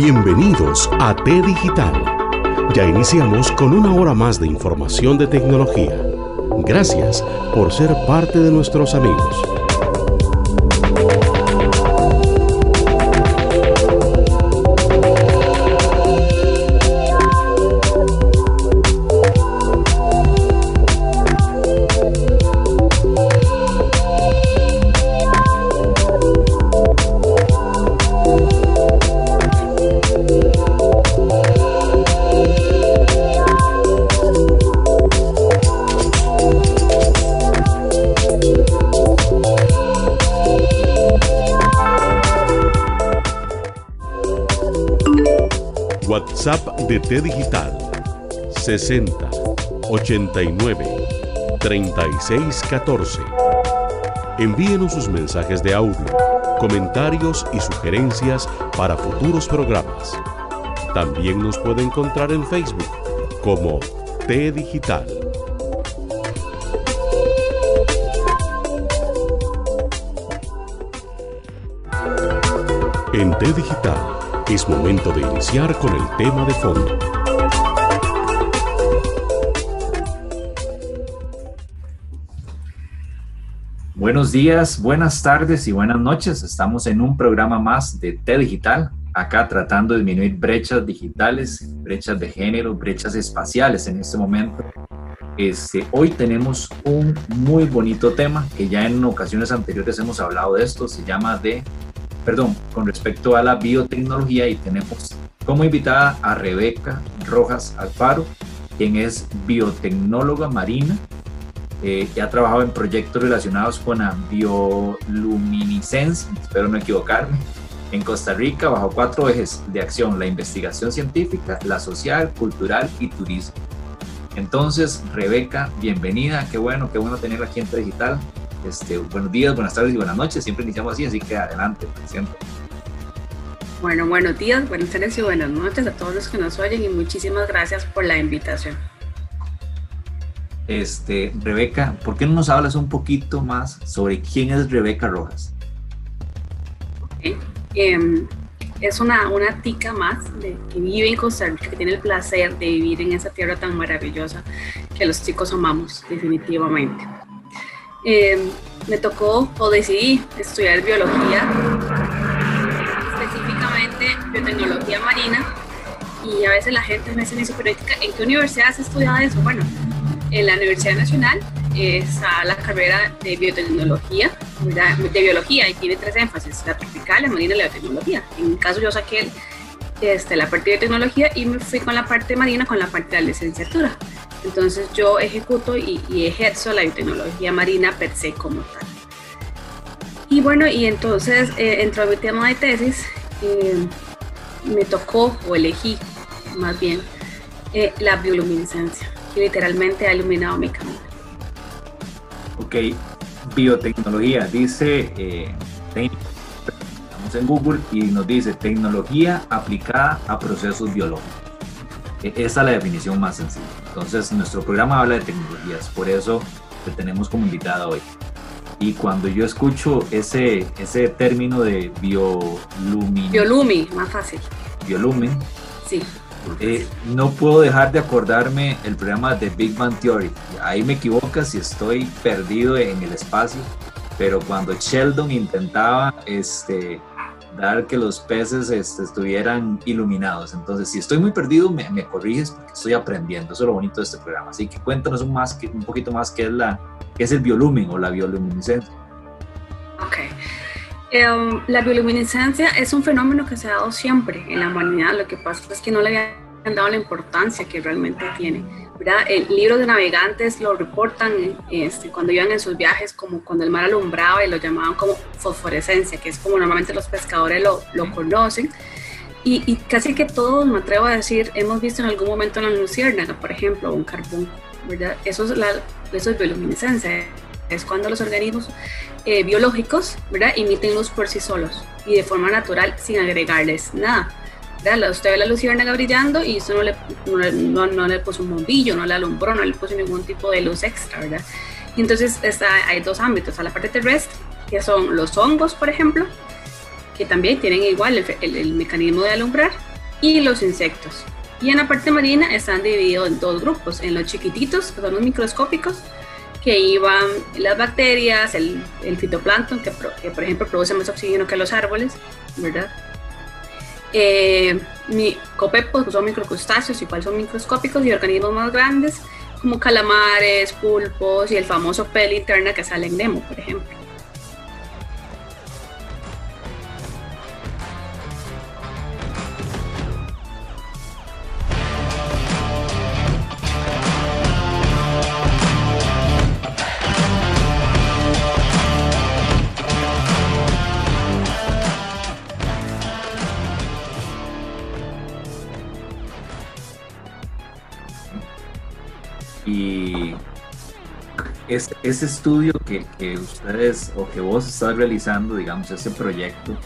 Bienvenidos a T Digital. Ya iniciamos con una hora más de información de tecnología. Gracias por ser parte de nuestros amigos. De T Digital 60 89 36 14. Envíenos sus mensajes de audio, comentarios y sugerencias para futuros programas. También nos puede encontrar en Facebook como T Digital. En T Digital es momento de iniciar con el tema de fondo. Buenos días, buenas tardes y buenas noches. Estamos en un programa más de T Digital, acá tratando de disminuir brechas digitales, brechas de género, brechas espaciales en este momento. Este, hoy tenemos un muy bonito tema que ya en ocasiones anteriores hemos hablado de esto, se llama de perdón, con respecto a la biotecnología y tenemos como invitada a Rebeca Rojas Alfaro, quien es biotecnóloga marina, eh, que ha trabajado en proyectos relacionados con la bioluminiscencia, espero no equivocarme, en Costa Rica bajo cuatro ejes de acción, la investigación científica, la social, cultural y turismo. Entonces, Rebeca, bienvenida, qué bueno, qué bueno tenerla aquí en Digital. Este, buenos días, buenas tardes y buenas noches. Siempre iniciamos así, así que adelante, presento. Bueno, buenos días, buenas tardes y buenas noches a todos los que nos oyen y muchísimas gracias por la invitación. Este, Rebeca, ¿por qué no nos hablas un poquito más sobre quién es Rebeca Rojas? Em, es una, una tica más de, que vive en Costa Rica, que tiene el placer de vivir en esa tierra tan maravillosa que los chicos amamos definitivamente. Em, me tocó o decidí estudiar biología, específicamente biotecnología marina. Y a veces la gente me dice, pero ¿en qué universidad has estudiado eso? Bueno, en la Universidad Nacional está la carrera de biotecnología, de biología, y tiene tres énfasis, la tropical, la marina y la biotecnología. En mi caso yo saqué este, la parte de biotecnología y me fui con la parte marina, con la parte de la licenciatura. Entonces yo ejecuto y, ejerzo la biotecnología marina per se como tal. Y bueno, y entonces eh, entró mi tema de tesis, eh, me tocó o elegí más bien eh, la bioluminiscencia, que literalmente ha iluminado mi camino. Ok, biotecnología, dice, estamos en Google y nos dice tecnología aplicada a procesos biológicos. E-, esa es la definición más sencilla. Entonces, nuestro programa habla de tecnologías, por eso te tenemos como invitada hoy. Y cuando yo escucho ese, ese término de biolumin... Biolumi, más fácil. Biolumin. Sí. Eh, no puedo dejar de acordarme el programa de Big Bang Theory. Ahí me equivocas si estoy perdido en el espacio, pero cuando Sheldon intentaba este, dar que los peces este, estuvieran iluminados. Entonces, si estoy muy perdido, me, corriges porque estoy aprendiendo. Eso es lo bonito de este programa. Así que cuéntanos un, más, un poquito más qué es, la, qué es el biolumen o la bioluminiscencia. Ok. Em, la bioluminiscencia es un fenómeno que se ha dado siempre en la humanidad. Lo que pasa es que no le habían dado la importancia que realmente tiene el libro de navegantes lo reportan este, cuando iban en sus viajes como cuando el mar alumbraba y lo llamaban como fosforescencia, que es como normalmente los pescadores lo, lo conocen. Y, casi que todos, me atrevo a decir, hemos visto en algún momento una luciérnaga, por ejemplo, un carbón, ¿verdad? Eso es, la, eso es bioluminiscencia, es cuando los organismos eh, biológicos, ¿verdad? Emiten luz por sí solos y de forma natural sin agregarles nada. Usted ve la luciérnaga brillando y eso no le, no, no, le puso un bombillo, no le alumbró, no le puso ningún tipo de luz extra, ¿verdad? Y entonces está, hay dos ámbitos, está la parte terrestre, que son los hongos, por ejemplo, que también tienen igual el, el, mecanismo de alumbrar, y los insectos. Y en la parte marina están divididos en dos grupos, en los chiquititos, que son los microscópicos, que iban las bacterias, el, fitoplancton, que, por ejemplo produce más oxígeno que los árboles, ¿verdad? Eh, mi, copepos, que son microcrustáceos, igual son microscópicos, y organismos más grandes, como calamares, pulpos y el famoso peli interna que sale en Nemo, por ejemplo. Ese estudio que, ustedes o que vos estás realizando, digamos, ese proyecto,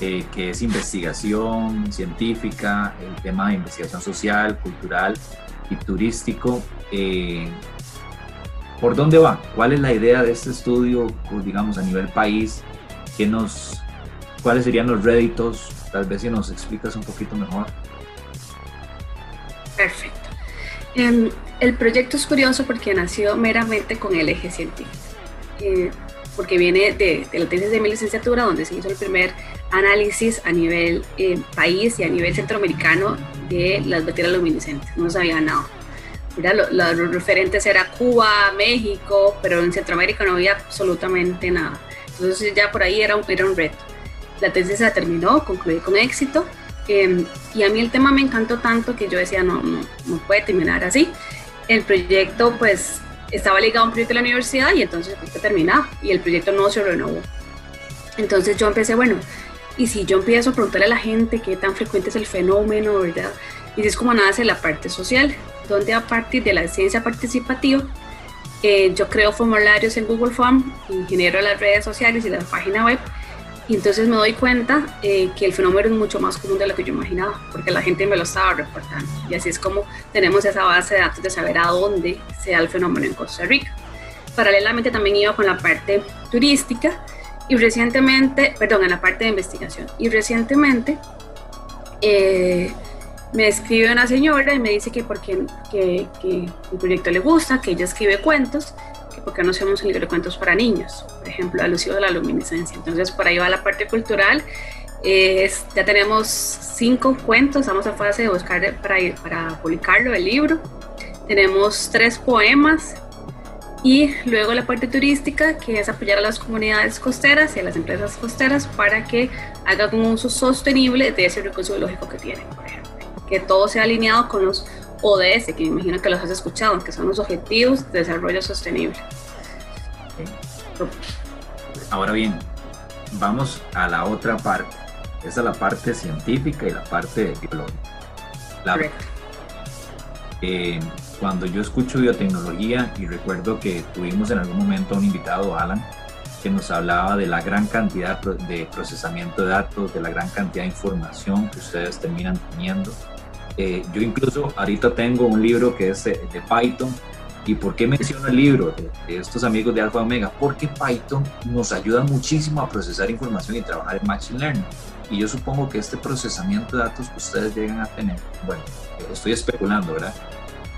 eh, que es investigación científica, el tema de investigación social, cultural y turístico, eh, ¿por dónde va? ¿Cuál es la idea de este estudio, digamos, a nivel país? ¿Qué nos, ¿Cuáles serían los réditos? Tal vez si nos explicas un poquito mejor. Perfecto. Em, el proyecto es curioso porque nació meramente con el eje científico, eh, porque viene de, la tesis de mi licenciatura, donde se hizo el primer análisis a nivel eh, país y a nivel centroamericano de las baterías luminiscentes. No sabía nada. los referentes eran Cuba, México, pero en Centroamérica no había absolutamente nada. Entonces ya por ahí era un, era un reto. La tesis se terminó, concluí con éxito Em, y a mí el tema me encantó tanto que yo decía, no, no, no puede terminar así. El proyecto pues estaba ligado a un proyecto de la universidad y entonces el terminado y el proyecto no se renovó. Entonces yo empecé, bueno, y si yo empiezo a preguntarle a la gente qué tan frecuente es el fenómeno, ¿verdad? Y es como nace la parte social, donde a partir de la ciencia participativa, eh, yo creo formularios en Google Form y genero las redes sociales y la página web y entonces me doy cuenta eh, que el fenómeno es mucho más común de lo que yo imaginaba, porque la gente me lo estaba reportando. Y así es como tenemos esa base de datos de saber a dónde se da el fenómeno en Costa Rica. Paralelamente también iba con la parte turística y recientemente, perdón, en la parte de investigación. Y recientemente eh, me escribe una señora y me dice que porque que, que el proyecto le gusta, que ella escribe cuentos porque no hacemos un libro de cuentos para niños, por ejemplo, alusivo de la luminiscencia. Entonces, por ahí va la parte cultural. ya tenemos cinco cuentos, estamos en fase de buscar para, para publicarlo, el libro. Tenemos tres poemas y luego la parte turística, que es apoyar a las comunidades costeras y a las empresas costeras para que hagan un uso sostenible de ese recurso biológico que tienen, por ejemplo. Que todo sea alineado con los ODS, que me imagino que los has escuchado, que son los Objetivos de Desarrollo Sostenible. Ahora bien, vamos a la otra parte. Esa es la parte científica y la parte biológica. La, eh, cuando yo escucho biotecnología y recuerdo que tuvimos en algún momento un invitado, Alan, que nos hablaba de la gran cantidad de procesamiento de datos, de la gran cantidad de información que ustedes terminan teniendo eh, yo incluso ahorita tengo un libro que es de, Python. ¿Y por qué menciono el libro de, estos amigos de Alpha Omega? Porque Python nos ayuda muchísimo a procesar información y trabajar en Machine Learning. Y yo supongo que este procesamiento de datos que ustedes llegan a tener, bueno, estoy especulando, ¿verdad?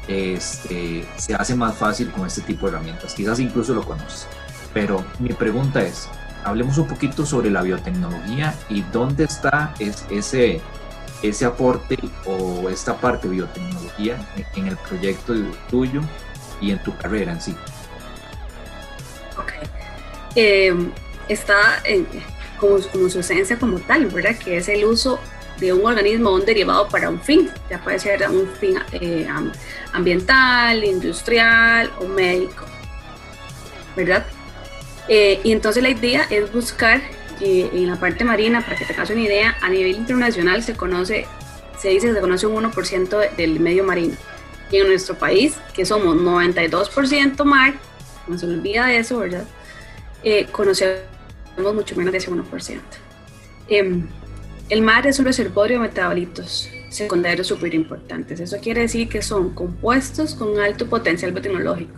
Este, se hace más fácil con este tipo de herramientas. Quizás incluso lo conoces. Pero mi pregunta es, hablemos un poquito sobre la biotecnología y dónde está ese, ese aporte o esta parte de biotecnología en el proyecto tuyo y en tu carrera en sí? Ok. Eh, está como, como, su esencia como tal, ¿verdad? Que es el uso de un organismo un derivado para un fin, ya puede ser un fin eh, ambiental, industrial o médico, ¿verdad? Eh, y entonces la idea es buscar en la parte marina, para que te hagas una idea, a nivel internacional se conoce, se dice que se conoce un 1% del medio marino. Y en nuestro país, que somos 92% mar, no se olvida de eso, ¿verdad? Eh, conocemos mucho menos de ese 1%. Em, el mar es un reservorio de metabolitos secundarios súper importantes. Eso quiere decir que son compuestos con alto potencial biotecnológico.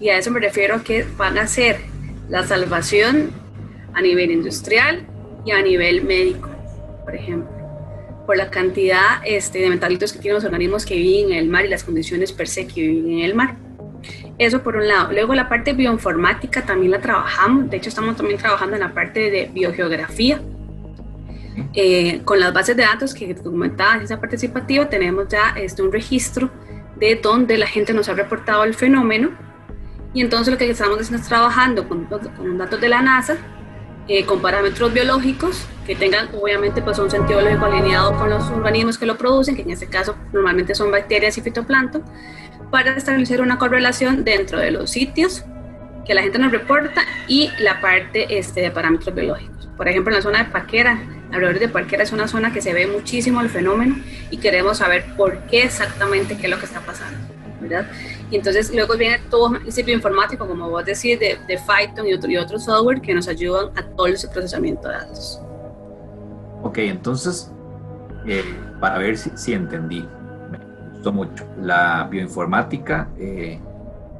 Y a eso me refiero a que van a ser la salvación a nivel industrial y a nivel médico, por ejemplo. por la cantidad este, de metalitos que tienen los organismos que viven en el mar y las condiciones per se que viven en el mar. Eso por un lado. Luego la parte bioinformática también la trabajamos. De hecho, estamos también trabajando en la parte de biogeografía. Eh, con las bases de datos que comentaba esa participativa, tenemos ya este, un registro de donde la gente nos ha reportado el fenómeno. Y entonces lo que estamos haciendo es trabajando con, con datos de la NASA, eh, con parámetros biológicos que tengan obviamente pues un sentido biológico alineado con los organismos que lo producen, que en este caso normalmente son bacterias y fitoplancton, para establecer una correlación dentro de los sitios que la gente nos reporta y la parte este, de parámetros biológicos. Por ejemplo, en la zona de Parquera, alrededor de Parquera es una zona que se ve muchísimo el fenómeno y queremos saber por qué exactamente qué es lo que está pasando, ¿verdad? Y entonces luego viene todo el sitio informático, como vos decís, de, de Python y otro, y otro software que nos ayudan a todo ese procesamiento de datos. Ok, entonces, eh, para ver si, si entendí, mucho. La bioinformática eh,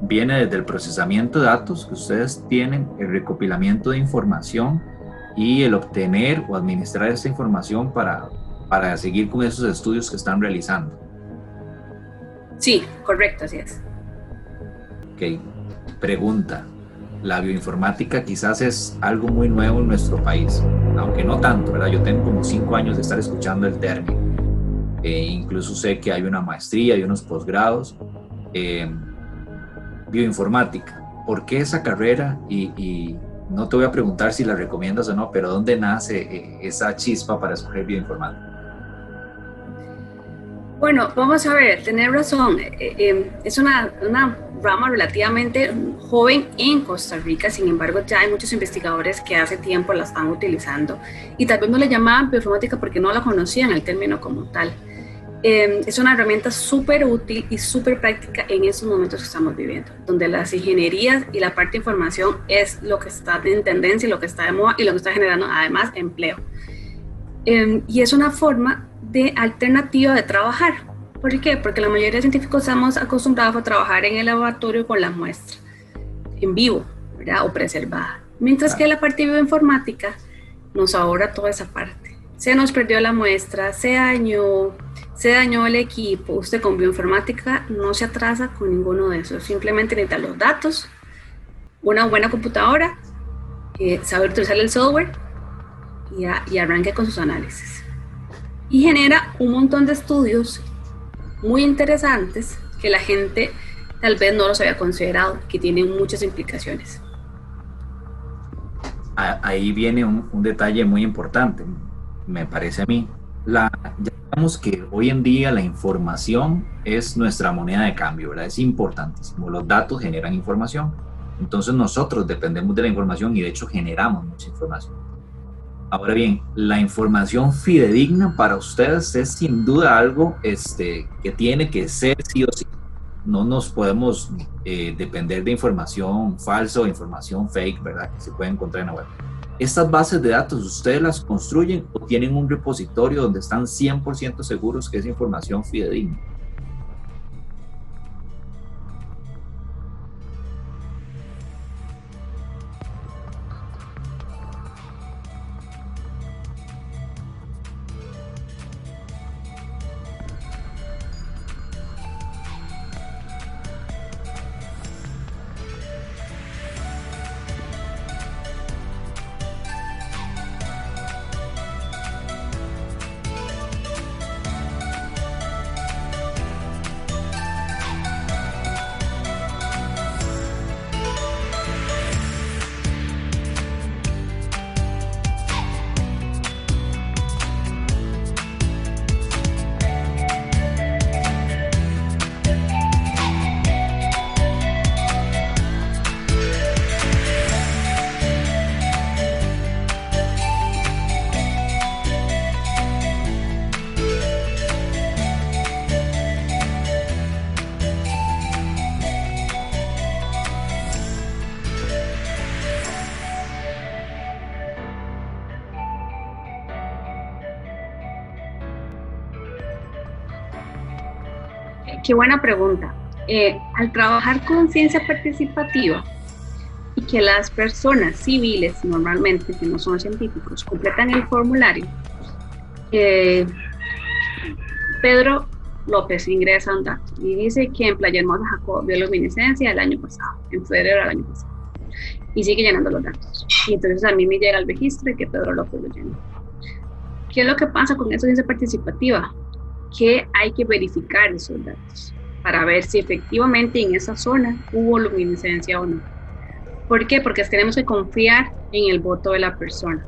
viene desde el procesamiento de datos que ustedes tienen, el recopilamiento de información y el obtener o administrar esa información para, para seguir con esos estudios que están realizando. Sí, correcto, así es. Ok, pregunta. La bioinformática quizás es algo muy nuevo en nuestro país, aunque no tanto, ¿verdad? Yo tengo como cinco años de estar escuchando el término eh, incluso sé que hay una maestría y unos posgrados. Eh, bioinformática. ¿Por qué esa carrera? Y, no te voy a preguntar si la recomiendas o no, pero ¿dónde nace eh, esa chispa para escoger bioinformática? Bueno, vamos a ver, tener razón. es una, una, rama relativamente joven en Costa Rica, sin embargo ya hay muchos investigadores que hace tiempo la están utilizando y tal vez no le llamaban bioinformática porque no la conocían el término como tal. Em, es una herramienta súper útil y súper práctica en estos momentos que estamos viviendo, donde las ingenierías y la parte de información es lo que está en tendencia y lo que está de moda y lo que está generando además empleo. Em, y es una forma de alternativa de trabajar. ¿Por qué? Porque la mayoría de científicos estamos acostumbrados a trabajar en el laboratorio con la muestra, en vivo, ¿verdad? O preservada. Mientras que la parte bioinformática nos ahorra toda esa parte. Se nos perdió la muestra, se dañó, se dañó el equipo, usted con bioinformática no se atrasa con ninguno de esos, simplemente necesita los datos, una buena computadora, eh, saber utilizar el software y, y arranque con sus análisis. Y genera un montón de estudios muy interesantes que la gente tal vez no los había considerado, que tienen muchas implicaciones. Ahí viene un, detalle muy importante, me parece a mí. La, Digamos que hoy en día la información es nuestra moneda de cambio, ¿verdad? Es importantísimo. Los datos generan información. Entonces nosotros dependemos de la información y de hecho generamos mucha información. Ahora bien, la información fidedigna para ustedes es sin duda algo este, que tiene que ser sí o sí. No nos podemos eh, depender de información falsa o información fake, ¿verdad? Que se puede encontrar en la web. Estas bases de datos, ¿ustedes las construyen o tienen un repositorio donde están 100% seguros que es información fidedigna? Qué buena pregunta. Eh, al trabajar con ciencia participativa y que las personas civiles, normalmente que no son científicos, completan el formulario, eh, Pedro López ingresa un dato y dice que en Playa Hermosa Jacob vio luminiscencia el año pasado, en febrero del año pasado. Y sigue llenando los datos. Y entonces a mí me llega el registro que Pedro López lo llenó. ¿Qué es lo que pasa con esa ciencia participativa? Que hay que verificar esos datos para ver si efectivamente en esa zona hubo luminiscencia o no. ¿Por qué? Porque tenemos que confiar en el voto de la persona,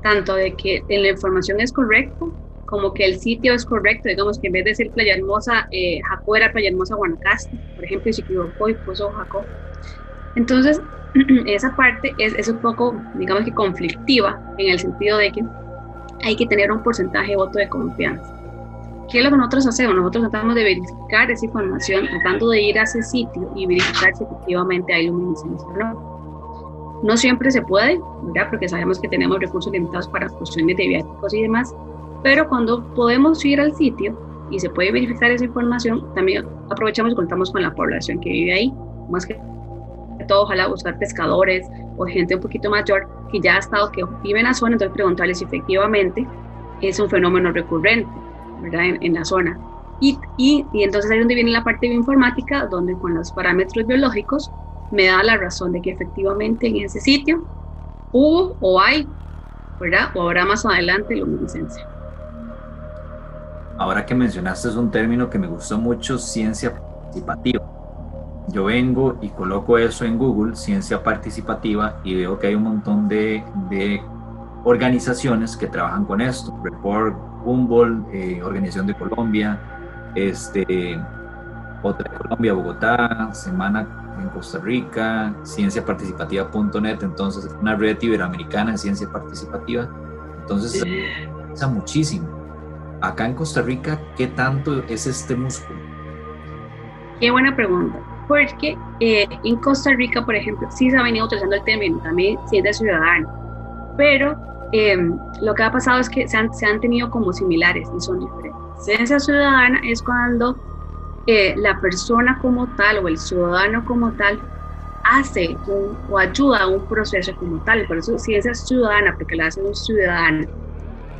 tanto de que la información es correcta como que el sitio es correcto, digamos que en vez de ser Playa Hermosa, eh, era Playa Hermosa Guanacaste, por ejemplo, y se equivocó y puso Jacó. Entonces, esa parte es, es un poco, digamos que conflictiva, en el sentido de que hay que tener un porcentaje de voto de confianza. ¿Qué es lo que nosotros hacemos? Nosotros tratamos de verificar esa información, tratando de ir a ese sitio y verificar si efectivamente hay luminiscencia o no. No siempre se puede, ¿verdad? porque sabemos que tenemos recursos limitados para cuestiones de viáticos y demás, pero cuando podemos ir al sitio y se puede verificar esa información, también aprovechamos y contamos con la población que vive ahí, más que todo, ojalá buscar pescadores o gente un poquito mayor que ya ha estado, que vive en la zona, entonces preguntarles si efectivamente es un fenómeno recurrente, ¿verdad? En, la zona. Y, y, y, entonces ahí es donde viene la parte bioinformática, donde con los parámetros biológicos me da la razón de que efectivamente en ese sitio hubo o hay, ¿verdad? O habrá más adelante luminiscencia. Ahora que mencionaste es un término que me gustó mucho, ciencia participativa. Yo vengo y coloco eso en Google, ciencia participativa, y veo que hay un montón de, de organizaciones que trabajan con esto. Report, Humboldt, eh, Organización de Colombia, este, otra de Colombia, Bogotá, Semana en Costa Rica, cienciaparticipativa.net, entonces una red iberoamericana de ciencia participativa. Entonces, se muchísimo acá en Costa Rica, ¿qué tanto es este músculo? Qué buena pregunta. Porque eh, en Costa Rica, por ejemplo, sí se ha venido utilizando el término también ciencia ciudadana, pero em, lo que ha pasado es que se han, tenido como similares y son diferentes. Ciencia ciudadana es cuando eh, la persona como tal o el ciudadano como tal hace o ayuda a un proceso como tal, por eso ciencia ciudadana, porque la hace un ciudadano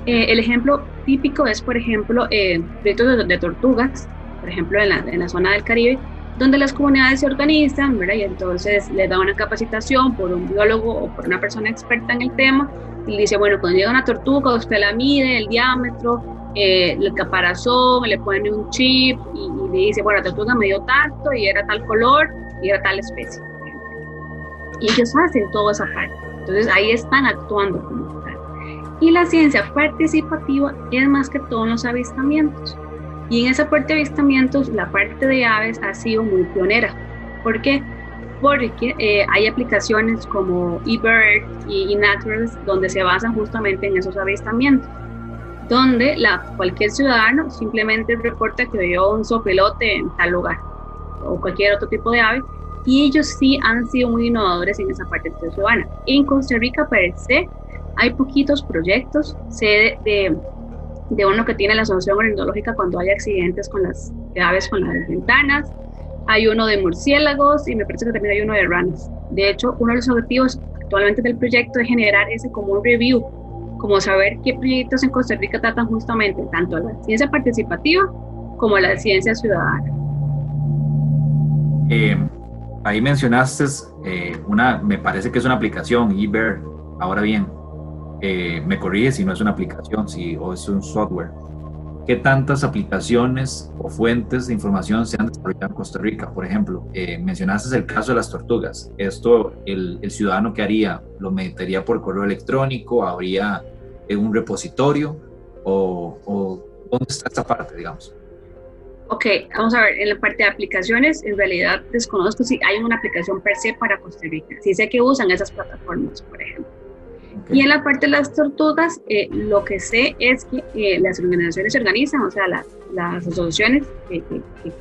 eh, el ejemplo típico es, por ejemplo, eh, proyectos de, tortugas, por ejemplo, la, en la, zona del Caribe, donde las comunidades se organizan, ¿verdad? Y entonces les da una capacitación por un biólogo o por una persona experta en el tema, y dice, bueno, cuando llega una tortuga, usted la mide, el diámetro, eh, el caparazón, le pone un chip y, le dice, bueno, la tortuga me dio tanto y era tal color y era tal especie. Y ellos hacen toda esa parte. Entonces ahí están actuando como y la ciencia participativa es más que todo en los avistamientos. Y en esa parte de avistamientos, la parte de aves ha sido muy pionera. ¿Por qué? Porque eh, hay aplicaciones como eBird y eNaturalist donde se basan justamente en esos avistamientos. Donde la, cualquier ciudadano simplemente reporta que vio un sopelote en tal lugar o cualquier otro tipo de ave. Y ellos sí han sido muy innovadores en esa parte ciudadana. En Costa Rica, per se, hay poquitos proyectos, sé de, de, uno que tiene la Asociación Ornitológica cuando hay accidentes con las aves con las ventanas, hay uno de murciélagos y me parece que también hay uno de ranas. De hecho, uno de los objetivos actualmente del proyecto es generar ese como un review, como saber qué proyectos en Costa Rica tratan justamente tanto la ciencia participativa como la ciencia ciudadana. Eh, ahí mencionaste eh, una, me parece que es una aplicación, eBird. Ahora bien, eh, me corrige si no es una aplicación si, o es un software. ¿Qué tantas aplicaciones o fuentes de información se han desarrollado en Costa Rica? Por ejemplo, eh, mencionaste el caso de las tortugas. ¿Esto el, ciudadano que haría? ¿Lo metería por correo electrónico? ¿Habría en un repositorio? ¿O, o dónde está esta parte, digamos? Ok, vamos a ver, en la parte de aplicaciones, en realidad desconozco si hay una aplicación per se para Costa Rica. Sí sé que usan esas plataformas, por ejemplo. Y en la parte de las tortugas, eh, lo que sé es que eh, las organizaciones se organizan, o sea, las asociaciones que,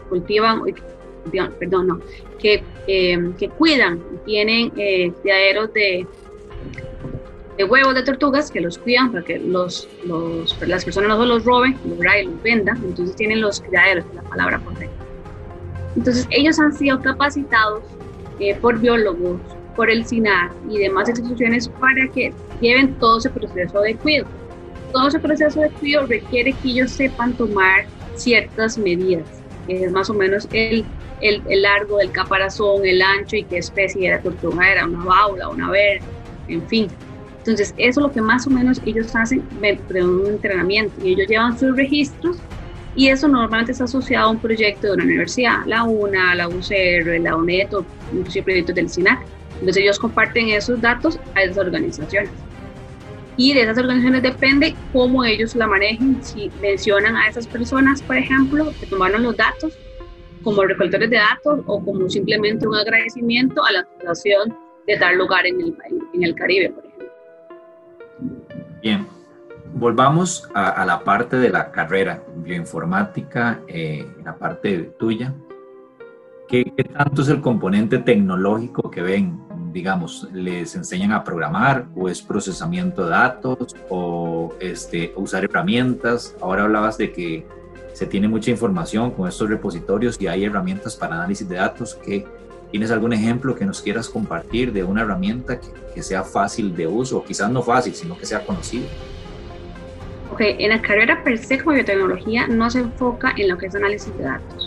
cultivan, perdón, no, que, em, que cuidan, tienen eh, criaderos de, de huevos de tortugas que los cuidan para que los, los, las personas no los roben, los, los vendan, entonces tienen los criaderos, la palabra correcta. Entonces ellos han sido capacitados por biólogos, por el SINAR y demás instituciones para que lleven todo ese proceso de cuidado. Todo ese proceso de cuidado requiere que ellos sepan tomar ciertas medidas, es más o menos el, el, el, largo del caparazón, el ancho y qué especie era tortuga, era una baula, una verde, en fin. Entonces, eso es lo que más o menos ellos hacen de un entrenamiento y ellos llevan sus registros y eso normalmente está asociado a un proyecto de una universidad, la UNA, la UCR, la UNED o inclusive proyectos del SINAC. Entonces ellos comparten esos datos a esas organizaciones. Y de esas organizaciones depende cómo ellos la manejen. Si mencionan a esas personas, por ejemplo, que tomaron los datos como recolectores de datos o como simplemente un agradecimiento a la situación de dar lugar en el, en el Caribe, por ejemplo. Bien, volvamos a, la parte de la carrera, bioinformática, eh, la parte tuya. ¿Qué, tanto es el componente tecnológico que ven? Digamos, ¿les enseñan a programar o es procesamiento de datos o este, usar herramientas? Ahora hablabas de que se tiene mucha información con estos repositorios y hay herramientas para análisis de datos. que ¿Tienes algún ejemplo que nos quieras compartir de una herramienta que, sea fácil de uso quizás no fácil, sino que sea conocida? Ok, en la carrera per se como biotecnología no se enfoca en lo que es análisis de datos.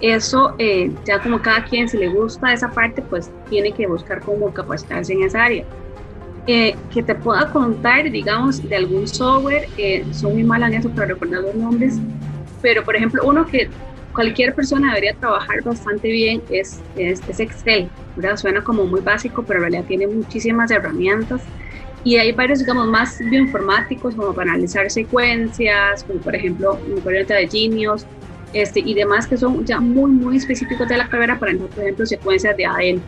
Eso, eh, ya como cada quien si le gusta esa parte, pues tiene que buscar cómo capacitarse en esa área. Eh, que te pueda contar, digamos, de algún software, eh, son muy malas en eso para recordar los nombres, pero por ejemplo, uno que cualquier persona debería trabajar bastante bien es, es, es Excel, ¿verdad? Suena como muy básico, pero en realidad tiene muchísimas herramientas y hay varios, digamos, más bioinformáticos como para analizar secuencias, como por ejemplo un corriente de Genius, este, y demás que son ya muy, muy específicos de la carrera para, por ejemplo, secuencias de ADN.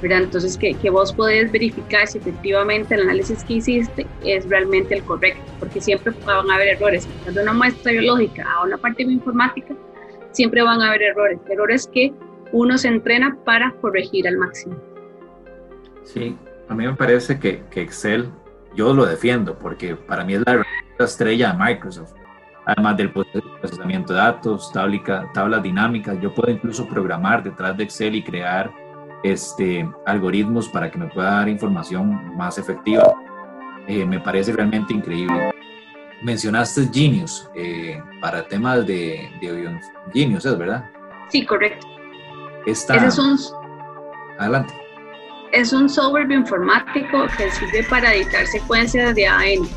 ¿verdad? Entonces, que, que vos podés verificar si efectivamente el análisis que hiciste es realmente el correcto, porque siempre van a haber errores. Cuando una muestra biológica a una parte bioinformática, siempre van a haber errores, errores que uno se entrena para corregir al máximo. Sí, a mí me parece que, que, Excel, yo lo defiendo porque para mí es la estrella de Microsoft. Además del procesamiento de datos, tablas dinámicas, yo puedo incluso programar detrás de Excel y crear este, algoritmos para que me pueda dar información más efectiva. Eh, me parece realmente increíble. Mencionaste Genius eh, para temas de, de Genius, ¿es verdad? Sí, correcto. Esta... es un... Adelante es un software bioinformático que sirve para editar secuencias de ADN.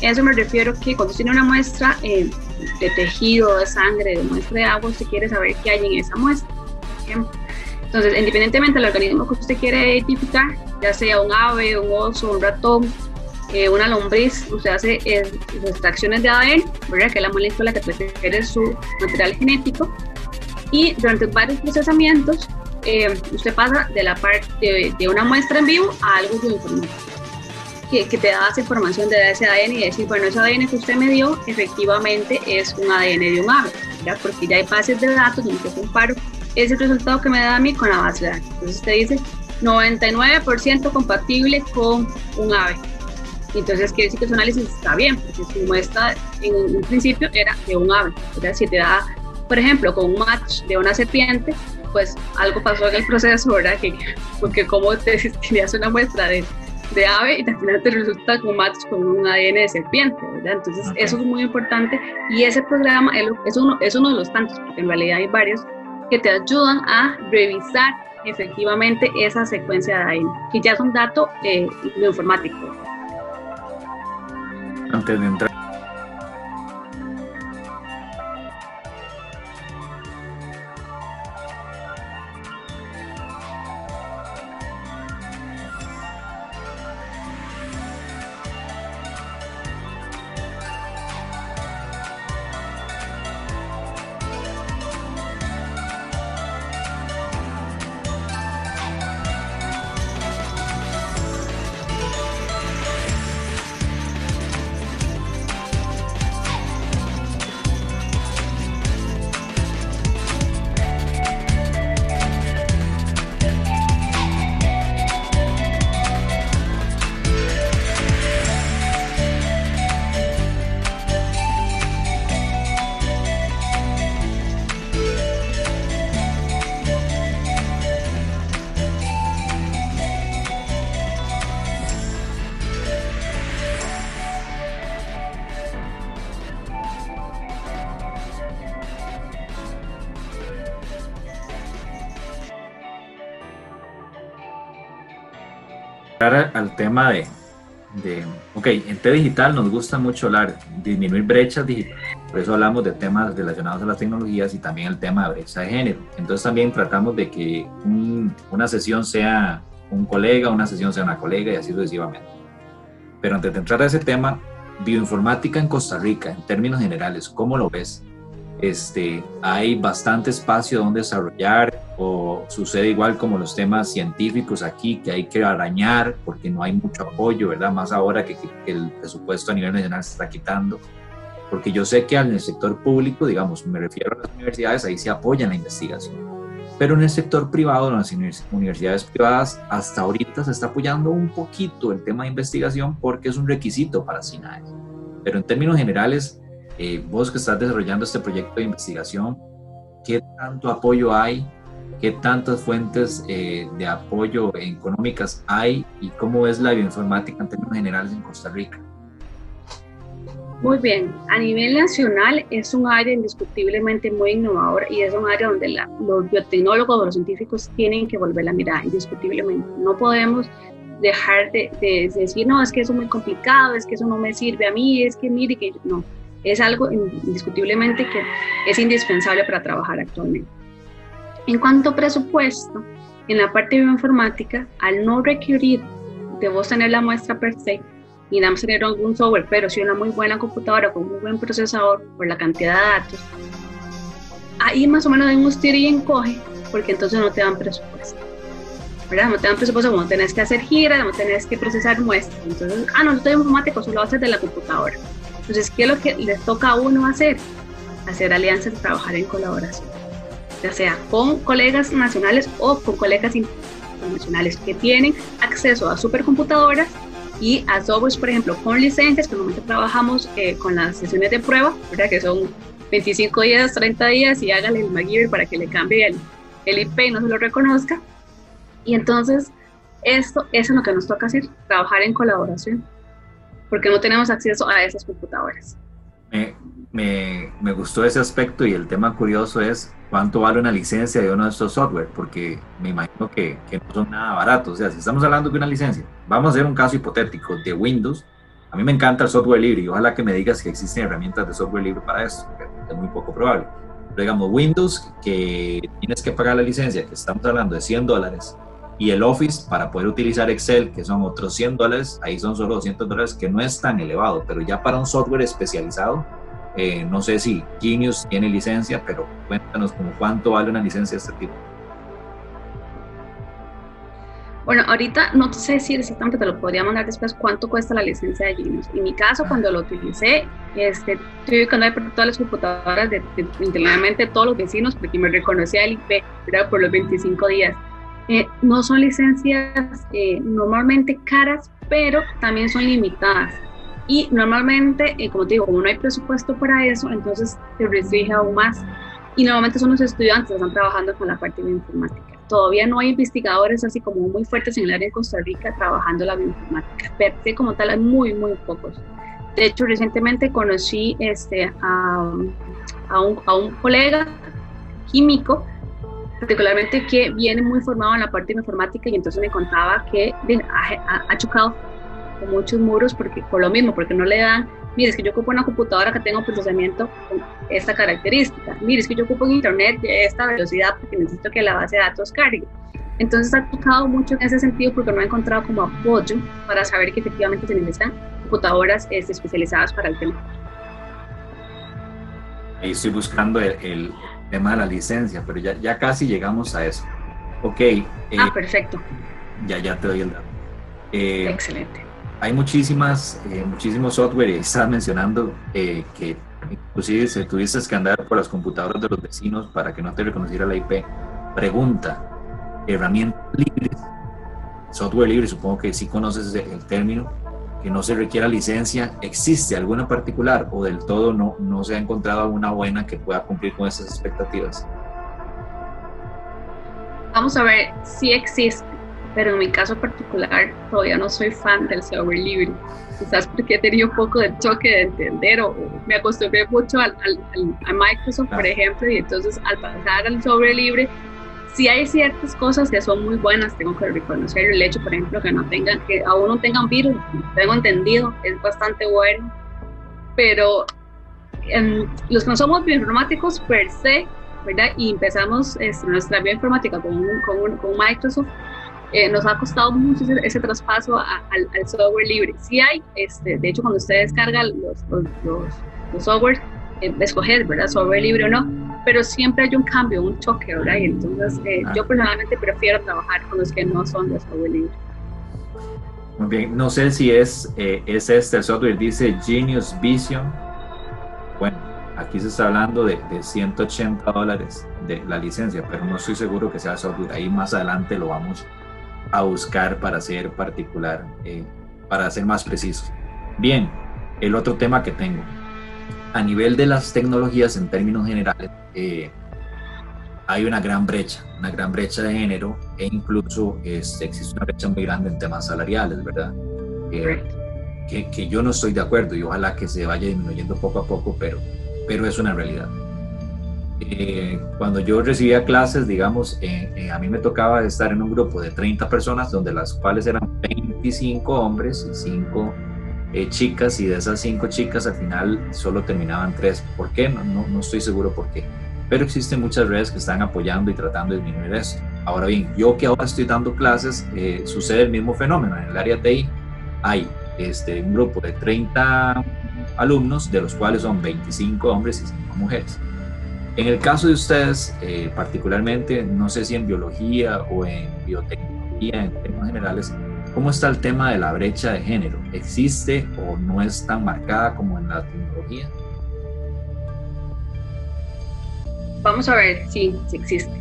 Eso me refiero que cuando tiene una muestra eh, de tejido, de sangre, de muestra de agua, usted quiere saber qué hay en esa muestra. Entonces, independientemente del organismo que usted quiere identificar, ya sea un ave, un oso, un ratón, eh, una lombriz, usted hace eh, extracciones de ADN, ¿verdad? que es la molécula que prefiere su material genético, y durante varios procesamientos eh, usted pasa de la parte de, una muestra en vivo a algo de información que, que, te da esa información de ese ADN y decir, bueno, ese ADN que usted me dio efectivamente es un ADN de un ave, porque ya hay bases de datos donde yo comparo ese resultado que me da a mí con la base de datos. Entonces usted dice 99% compatible con un ave. Entonces quiere decir que su análisis está bien, porque su muestra en un principio era de un ave. Si te da, por ejemplo, con un match de una serpiente, pues algo pasó en el proceso, ¿verdad? Que, porque como te, tenías una muestra de, de ave y al final te resulta con match con un ADN de serpiente, ¿verdad? Entonces eso es muy importante y ese programa es uno, es uno de los tantos, porque en realidad hay varios que te ayudan a revisar efectivamente esa secuencia de ADN, que ya es un dato eh. Antes de entrar entrar al tema de, de, ok, en T Digital nos gusta mucho hablar, disminuir brechas digitales, por eso hablamos de temas relacionados a las tecnologías y también el tema de brecha de género. Entonces también tratamos de que una sesión sea un colega, una sesión sea una colega y así sucesivamente. Pero antes de entrar a ese tema, bioinformática en Costa Rica, en términos generales, ¿cómo lo ves? Este, hay bastante espacio donde desarrollar sucede igual como los temas científicos aquí que hay que arañar porque no hay mucho apoyo, ¿verdad? Más ahora que, el presupuesto a nivel nacional se está quitando. Porque yo sé que en el sector público, digamos, me refiero a las universidades, ahí se apoya la investigación. Pero en el sector privado, en las universidades privadas, hasta ahorita se está apoyando un poquito el tema de investigación porque es un requisito para SINAE. Pero en términos generales, eh, vos que estás desarrollando este proyecto de investigación, ¿qué tanto apoyo hay? ¿Qué tantas fuentes eh, de apoyo económicas hay? ¿Y cómo es la bioinformática en términos generales en Costa Rica? Muy bien, a nivel nacional es un área indiscutiblemente muy innovadora y es un área donde los biotecnólogos o los científicos tienen que volver la mirada, indiscutiblemente. No podemos dejar de, de, decir, no, es que eso es muy complicado, es que eso no me sirve a mí, es que mire que no es algo indiscutiblemente que es indispensable para trabajar actualmente. En cuanto a presupuesto, en la parte de bioinformática, al no requerir de vos tener la muestra per se, ni nada más tener algún software, pero sí una muy buena computadora con un buen procesador por la cantidad de datos, ahí más o menos hay un y encoge, porque entonces no te dan presupuesto. ¿verdad? No te dan presupuesto como tenés que hacer giras, no tenés que procesar muestras. Entonces, ah, no, no estoy informático, solo haces de la computadora. Entonces, ¿qué es lo que les toca a uno hacer? Hacer alianzas, trabajar en colaboración, ya sea con colegas nacionales o con colegas internacionales que tienen acceso a supercomputadoras y a softwares, por ejemplo, con licencias, que normalmente trabajamos eh, con las sesiones de prueba, ¿verdad? que son 25 días, 30 días y hágale el MacGyver para que le cambie el, el IP y no se lo reconozca. Y entonces, esto, eso es lo que nos toca hacer, trabajar en colaboración porque no tenemos acceso a esas computadoras. Me, me, me, gustó ese aspecto y el tema curioso es cuánto vale una licencia de uno de estos software, porque me imagino que, que, no son nada baratos. O sea, si estamos hablando de una licencia, vamos a hacer un caso hipotético de Windows. A mí me encanta el software libre y ojalá que me digas que existen herramientas de software libre para eso, es muy poco probable. Pero digamos, Windows, que tienes que pagar la licencia, que estamos hablando de 100 dólares, y el Office para poder utilizar Excel, que son otros 100 dólares, ahí son solo 200 dólares, que no es tan elevado, pero ya para un software especializado, eh, no sé si Genius tiene licencia, pero cuéntanos como cuánto vale una licencia de este tipo. Bueno, ahorita no sé si exactamente te lo podría mandar después cuánto cuesta la licencia de Genius. En mi caso, cuando lo utilicé, este, tuve que andar por todas las computadoras de, de, todos los vecinos porque me reconocía el IP, era por los 25 días. Eh, no son licencias eh, normalmente caras, pero también son limitadas. Y normalmente, eh, como te digo, como no hay presupuesto para eso, entonces se restringe aún más. Y normalmente son los estudiantes que están trabajando con la parte de informática. Todavía no hay investigadores así como muy fuertes en el área de Costa Rica trabajando la bioinformática. Pero como tal, hay muy, muy pocos. De hecho, recientemente conocí este, a, a, un, a un colega químico particularmente que viene muy formado en la parte informática y entonces me contaba que ha, chocado con muchos muros porque por lo mismo, porque no le dan, mire, es que yo ocupo una computadora que tenga procesamiento con esta característica, mire, es que yo ocupo un internet de esta velocidad porque necesito que la base de datos cargue. Entonces ha tocado mucho en ese sentido porque no ha encontrado como apoyo para saber que efectivamente se necesitan computadoras este, especializadas para el tema. Ahí estoy buscando el tema de la licencia, pero ya, ya casi llegamos a eso. Ok. Eh, ah, perfecto. Ya, ya te doy el dato. Eh, Excelente. Hay muchísimas, eh, muchísimos software, estás mencionando que inclusive si tuviste que andar por las computadoras de los vecinos para que no te reconociera la IP. Pregunta, herramientas libres, software libre, supongo que sí conoces el término, que no se requiera licencia, ¿existe alguna particular o del todo no, no se ha encontrado alguna buena que pueda cumplir con esas expectativas? Vamos a ver, sí existe, pero en mi caso particular todavía no soy fan del software libre. Quizás porque he tenido un poco de choque de entender o, me acostumbré mucho al, al, a Microsoft, por ejemplo, y entonces al pasar al software libre sí hay ciertas cosas que son muy buenas, tengo que reconocer el hecho, por ejemplo, que no tengan, que aún no tengan virus, tengo entendido, es bastante bueno, pero em, los que no somos bioinformáticos per se, ¿verdad? Y empezamos este, nuestra bioinformática con, con, con Microsoft, eh, nos ha costado mucho ese, traspaso al, software libre. Sí hay, este, de hecho, cuando usted descarga los, los, los, los softwares, eh, escoger, ¿verdad? Software libre o no, pero siempre hay un cambio, un choque, ¿verdad? Y entonces eh, ah. yo personalmente prefiero trabajar con los que no son de software libre. Muy bien, no sé si es, eh, es este el software, dice Genius Vision. Bueno, aquí se está hablando de, de, 180 dólares de la licencia, pero no estoy seguro que sea software. Ahí más adelante lo vamos a buscar para ser particular, eh, para ser más preciso. Bien, el otro tema que tengo a nivel de las tecnologías en términos generales, eh, hay una gran brecha, una gran brecha de género e incluso este, existe una brecha muy grande en temas salariales, ¿verdad? Eh, que, que, yo no estoy de acuerdo y ojalá que se vaya disminuyendo poco a poco, pero, pero es una realidad. Eh, cuando yo recibía clases, digamos, a mí me tocaba estar en un grupo de 30 personas, donde las cuales eran 25 hombres y 5 eh, chicas y de esas cinco chicas al final solo terminaban tres. ¿Por qué? No, no, estoy seguro por qué. Pero existen muchas redes que están apoyando y tratando de disminuir esto. Ahora bien, yo que ahora estoy dando clases, eh, sucede el mismo fenómeno. En el área TI hay este, un grupo de 30 alumnos, de los cuales son 25 hombres y 5 mujeres. En el caso de ustedes, eh, particularmente, no sé si en biología o en biotecnología, en términos generales, ¿Cómo está el tema de la brecha de género? ¿Existe o no es tan marcada como en la tecnología? Vamos a ver, sí, sí existe.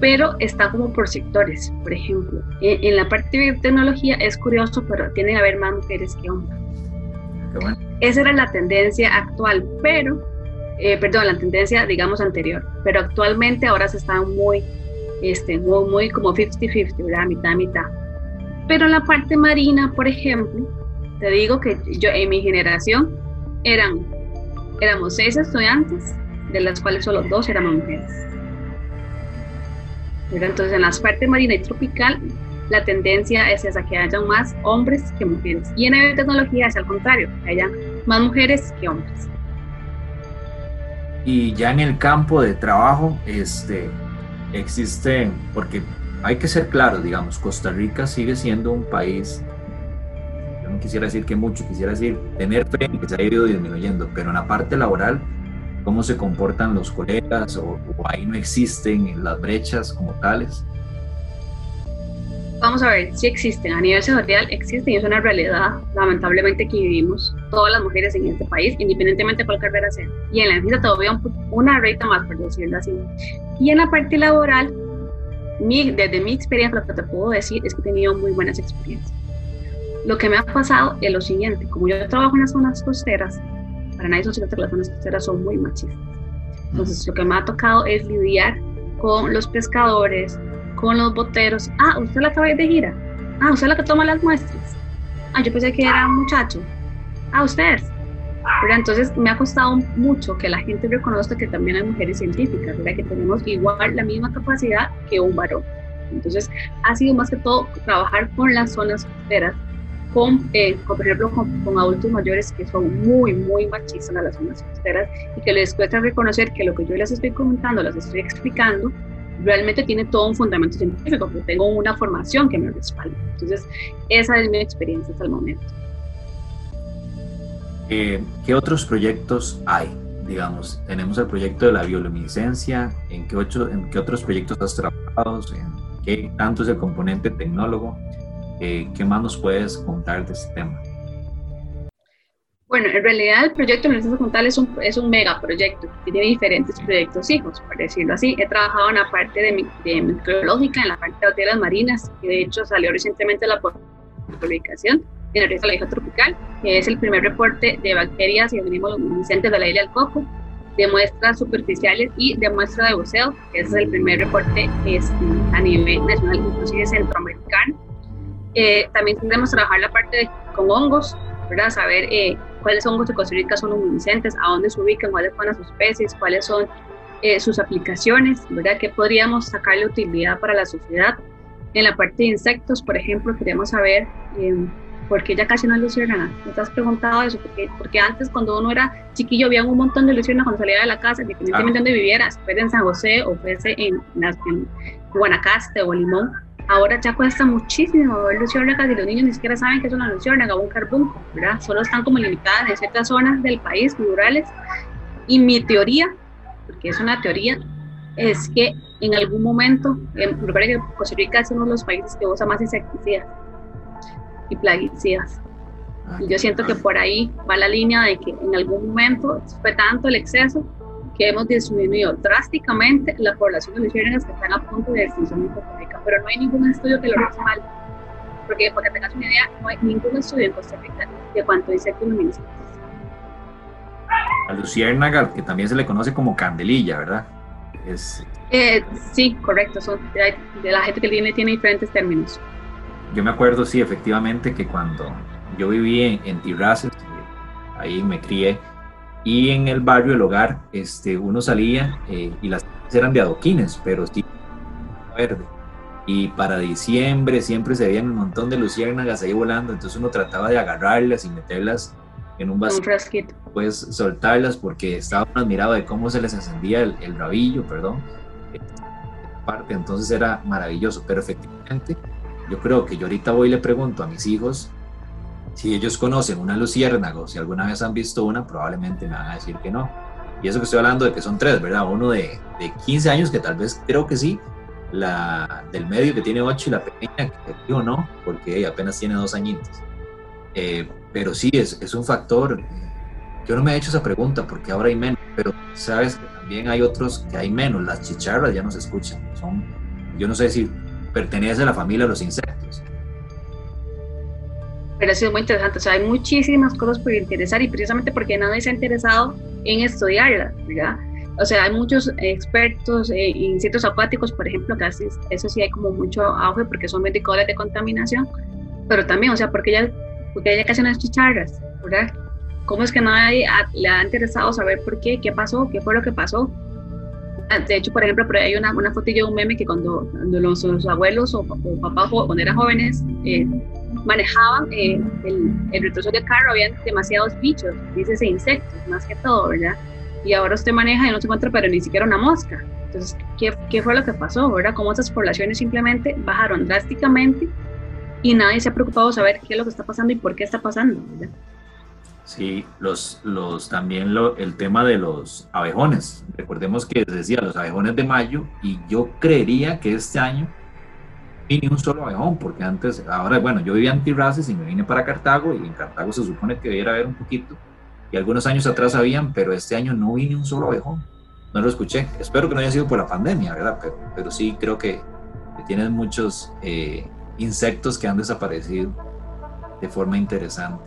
Pero está como por sectores. Por ejemplo, en, la parte de tecnología es curioso, pero tiene que haber más mujeres que hombres. Esa era la tendencia actual, pero, eh, perdón, la tendencia, digamos, anterior. Pero actualmente ahora se está muy, este, muy, muy como 50-50, ¿verdad? Mitad, mitad pero en la parte marina, por ejemplo, te digo que yo en mi generación eran, éramos seis estudiantes, de las cuales solo dos éramos mujeres. Entonces, en la parte marina y tropical, la tendencia es esa, que haya más hombres que mujeres. Y en biotecnología es al contrario, que haya más mujeres que hombres. Y ya en el campo de trabajo, este, existe, porque hay que ser claros, digamos, Costa Rica sigue siendo un país, yo no quisiera decir que mucho, quisiera decir tener fe en que se ha ido disminuyendo, pero en la parte laboral, cómo se comportan los colegas o, ahí no existen las brechas como tales. Vamos a ver, si existen, a nivel social existen y es una realidad lamentablemente que vivimos todas las mujeres en este país, independientemente de cuál carrera sea. Y en la vida todavía una reita más, por decirlo así. Y en la parte laboral, desde mi experiencia, lo que te puedo decir es que he tenido muy buenas experiencias. Lo que me ha pasado es lo siguiente, como yo trabajo en las zonas costeras, para nadie es que las zonas costeras son muy machistas. Entonces, lo que me ha tocado es lidiar con los pescadores, con los boteros. Ah, usted la acaba de gira. Ah, usted la que toma las muestras. Ah, yo pensé que era un muchacho. Ah, usted pero entonces me ha costado mucho que la gente reconozca que también hay mujeres científicas, ¿verdad? que tenemos igual la misma capacidad que un varón. Entonces ha sido más que todo trabajar con las zonas costeras, con, eh, por ejemplo con, adultos mayores que son muy, muy machistas en las zonas costeras y que les cuesta reconocer que lo que yo les estoy comentando, les estoy explicando, realmente tiene todo un fundamento científico, porque tengo una formación que me respalda. Entonces, esa es mi experiencia hasta el momento. Eh, ¿Qué otros proyectos hay? Digamos, tenemos el proyecto de la bioluminiscencia, ¿en qué, ocho, en qué otros proyectos has trabajado? ¿En qué tanto es el componente tecnólogo? Eh, ¿Qué más nos puedes contar de este tema? Bueno, en realidad el proyecto de Luminiscencia Frontal es un, es un megaproyecto, tiene diferentes proyectos hijos, por decirlo así. He trabajado en la parte de, de microbiológica, en la parte de las marinas, que de hecho salió recientemente la publicación en el la isla tropical, que es el primer reporte de bacterias y organismos luminiscentes de la isla del Coco, de muestras superficiales y de muestra de buceo, que es el primer reporte este, a nivel nacional, inclusive centroamericano. Eh, también tendremos que trabajar la parte de, con hongos, ¿verdad? Saber eh, cuáles hongos de Costa Rica son luminiscentes, a dónde se ubican, cuáles son las especies, cuáles son eh, sus aplicaciones, ¿verdad? ¿Qué podríamos sacarle utilidad para la sociedad? En la parte de insectos, por ejemplo, queremos saber por qué ya casi no hay luciérnagas. ¿No te has preguntado eso? Porque, porque antes, cuando uno era chiquillo, había un montón de luciérnagas cuando salía de la casa, independientemente de donde vivieras, fuese en San José o fuese en, en Guanacaste o Limón. Ahora ya cuesta muchísimo ver luciérnagas y los niños ni siquiera saben que es una luciérnaga o un carbunco, ¿verdad? Solo están como limitadas en ciertas zonas del país, rurales. Y mi teoría, porque es una teoría, es que en algún momento, recuerda que Costa Rica es uno de los países que usa más insecticidas y plaguicidas. Ah, y yo siento que por ahí va la línea de que en algún momento fue tanto el exceso que hemos disminuido drásticamente la población de luciérnagas que están a punto de extinción en Costa Rica. Pero no hay ningún estudio que lo respalde. Porque, para que tengas una idea, no hay ningún estudio en Costa Rica de cuánto insectos luminiscentes. La luciérnaga, que también se le conoce como candelilla, ¿verdad? Es... Eh, sí, correcto. Son, de, la gente que tiene, tiene diferentes términos. Yo me acuerdo, sí, efectivamente, que cuando yo viví en, en ahí me crié, y en el barrio, el hogar, este, uno salía eh, y las eran de adoquines, pero sí verde. Y para diciembre siempre se veían un montón de luciérnagas ahí volando, entonces uno trataba de agarrarlas y meterlas en un vasito. Pues soltarlas porque estaba admirado de cómo se les encendía el, el rabillo, perdón. Parte, entonces era maravilloso, pero efectivamente yo creo que yo ahorita voy y le pregunto a mis hijos si ellos conocen una luciérnaga o si alguna vez han visto una, probablemente me van a decir que no. Y eso que estoy hablando de que son tres, ¿verdad? Uno de, de 15 años, que tal vez creo que sí, la del medio que tiene 8 y la pequeña que digo no, porque apenas tiene dos añitos. Eh, pero sí, es, es un factor. Yo no me he hecho esa pregunta porque ahora hay menos, pero sabes que también hay otros que hay menos. Las chicharras ya no se escuchan. Son, yo no sé si pertenece a la familia de los insectos pero ha sido muy interesante. O sea, hay muchísimas cosas por interesar y precisamente porque nadie se ha interesado en estudiarlas, ¿verdad? O sea, hay muchos expertos eh, en sitios acuáticos, por ejemplo, que así, eso sí hay como mucho auge porque son medicadores de contaminación, pero también, o sea, porque ya, porque ya casi no hay chicharras, ¿verdad? ¿Cómo es que nadie le ha interesado saber por qué, qué pasó, qué fue lo que pasó? Ah, de hecho, por ejemplo, hay una, una fotillo de un meme que cuando, los, abuelos o, o papás cuando eran jóvenes eh, manejaban eh, el, el retroceso del carro, habían demasiados bichos, dices insectos, más que todo, ¿verdad? Y ahora usted maneja y no se encuentra, pero ni siquiera una mosca. Entonces, ¿qué, qué fue lo que pasó, verdad? Cómo esas poblaciones simplemente bajaron drásticamente y nadie se ha preocupado de saber qué es lo que está pasando y por qué está pasando, ¿verdad? Sí, los, los, también lo, el tema de los abejones. Recordemos que decía los abejones de mayo y yo creería que este año ni un solo abejón, porque antes, ahora, bueno, yo vivía en Tirraces y me vine para Cartago y en Cartago se supone que debiera haber un poquito y algunos años atrás habían, pero este año no vi ni un solo abejón. No lo escuché. Espero que no haya sido por la pandemia, ¿verdad? Pero, pero sí creo que, que tienen muchos eh, insectos que han desaparecido de forma interesante.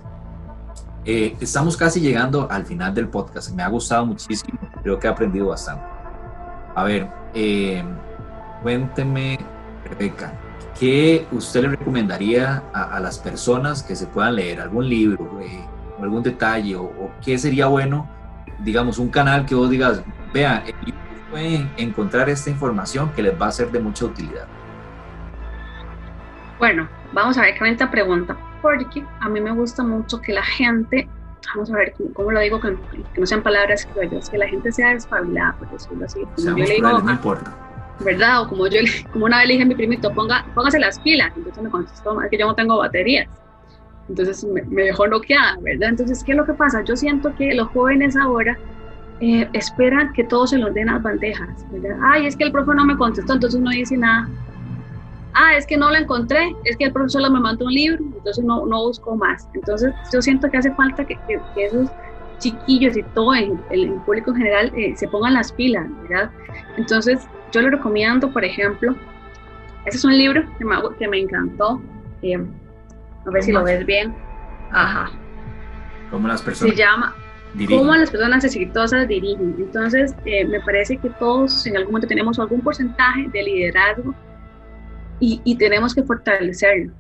Eh, estamos casi llegando al final del podcast. Me ha gustado muchísimo. Creo que he aprendido bastante. A ver, eh, cuénteme, Rebeca, ¿qué usted le recomendaría a, las personas que se puedan leer? ¿Algún libro, eh, algún detalle? O, qué sería bueno, digamos, un canal que vos digas, vea, pueden encontrar esta información que les va a ser de mucha utilidad? Bueno, vamos a ver qué esta pregunta, porque a mí me gusta mucho que la gente, vamos a ver cómo, lo digo, que, no sean palabras criollas, que la gente sea despabilada, por decirlo así. yo le digo, no importa ¿verdad? O como yo como una vez le dije a mi primito, ponga, póngase las pilas. Entonces me contestó, es que yo no tengo baterías. Entonces me, me dejó bloqueada, ¿verdad? Entonces, ¿qué es lo que pasa? Yo siento que los jóvenes ahora eh, esperan que todo se los den las bandejas, ¿verdad? Ay, es que el profe no me contestó, entonces no dice nada. Ah, es que no lo encontré, es que el profesor me mandó un libro, entonces no, no busco más. Entonces, yo siento que hace falta que, que, esos chiquillos y todo el, el público en general eh, se pongan las pilas, ¿verdad? Entonces, yo le recomiendo, por ejemplo, ese es un libro que me, que me encantó. Eh, a ver si lo ves bien. Ajá. ¿Cómo las personas? Se llama ¿Cómo las personas exitosas dirigen? Entonces, eh, me parece que todos en algún momento tenemos algún porcentaje de liderazgo y, y tenemos que fortalecerlo.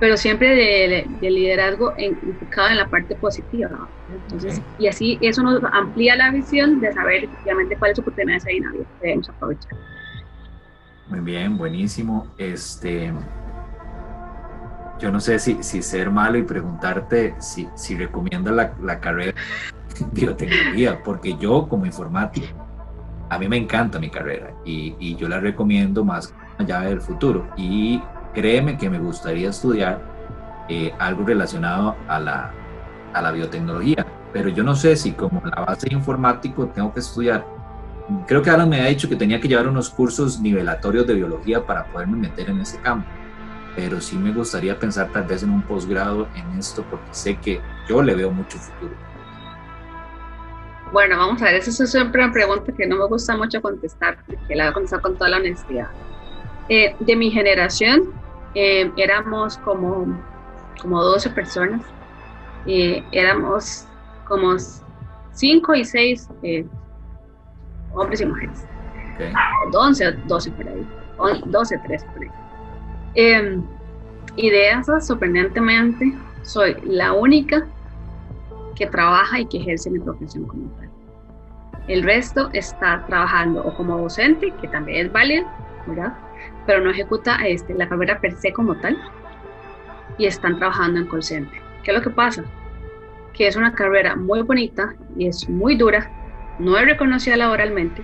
pero siempre de, liderazgo enfocado en la parte positiva. Entonces, y así eso nos amplía la visión de saber efectivamente cuáles oportunidades hay en la vida que debemos aprovechar. Muy bien, buenísimo. Este, yo no sé si, si ser malo y preguntarte si, si recomiendas la, la carrera de biotecnología, porque yo como informático, a mí me encanta mi carrera y, y yo la recomiendo más allá del futuro. Y créeme que me gustaría estudiar eh, algo relacionado a la, a la biotecnología, pero yo no sé si como la base de informático tengo que estudiar. Creo que Alan me ha dicho que tenía que llevar unos cursos nivelatorios de biología para poderme meter en ese campo, pero sí me gustaría pensar tal vez en un posgrado en esto porque sé que yo le veo mucho futuro. Bueno, vamos a ver, esa es siempre una pregunta que no me gusta mucho contestar, porque la voy a contestar con toda la honestidad. Eh, de mi generación, eh, éramos como, como 12 personas, eh, éramos como 5 y 6 hombres y mujeres, okay. 11, 12 por ahí, 12, 13 por ahí. Em, y de esas, sorprendentemente, soy la única que trabaja y que ejerce mi profesión como tal. El resto está trabajando o como docente, que también es válido, ¿verdad? Pero no ejecuta este, la carrera per se como tal y están trabajando en call. ¿Qué es lo que pasa? Que es una carrera muy bonita y es muy dura, no es reconocida laboralmente,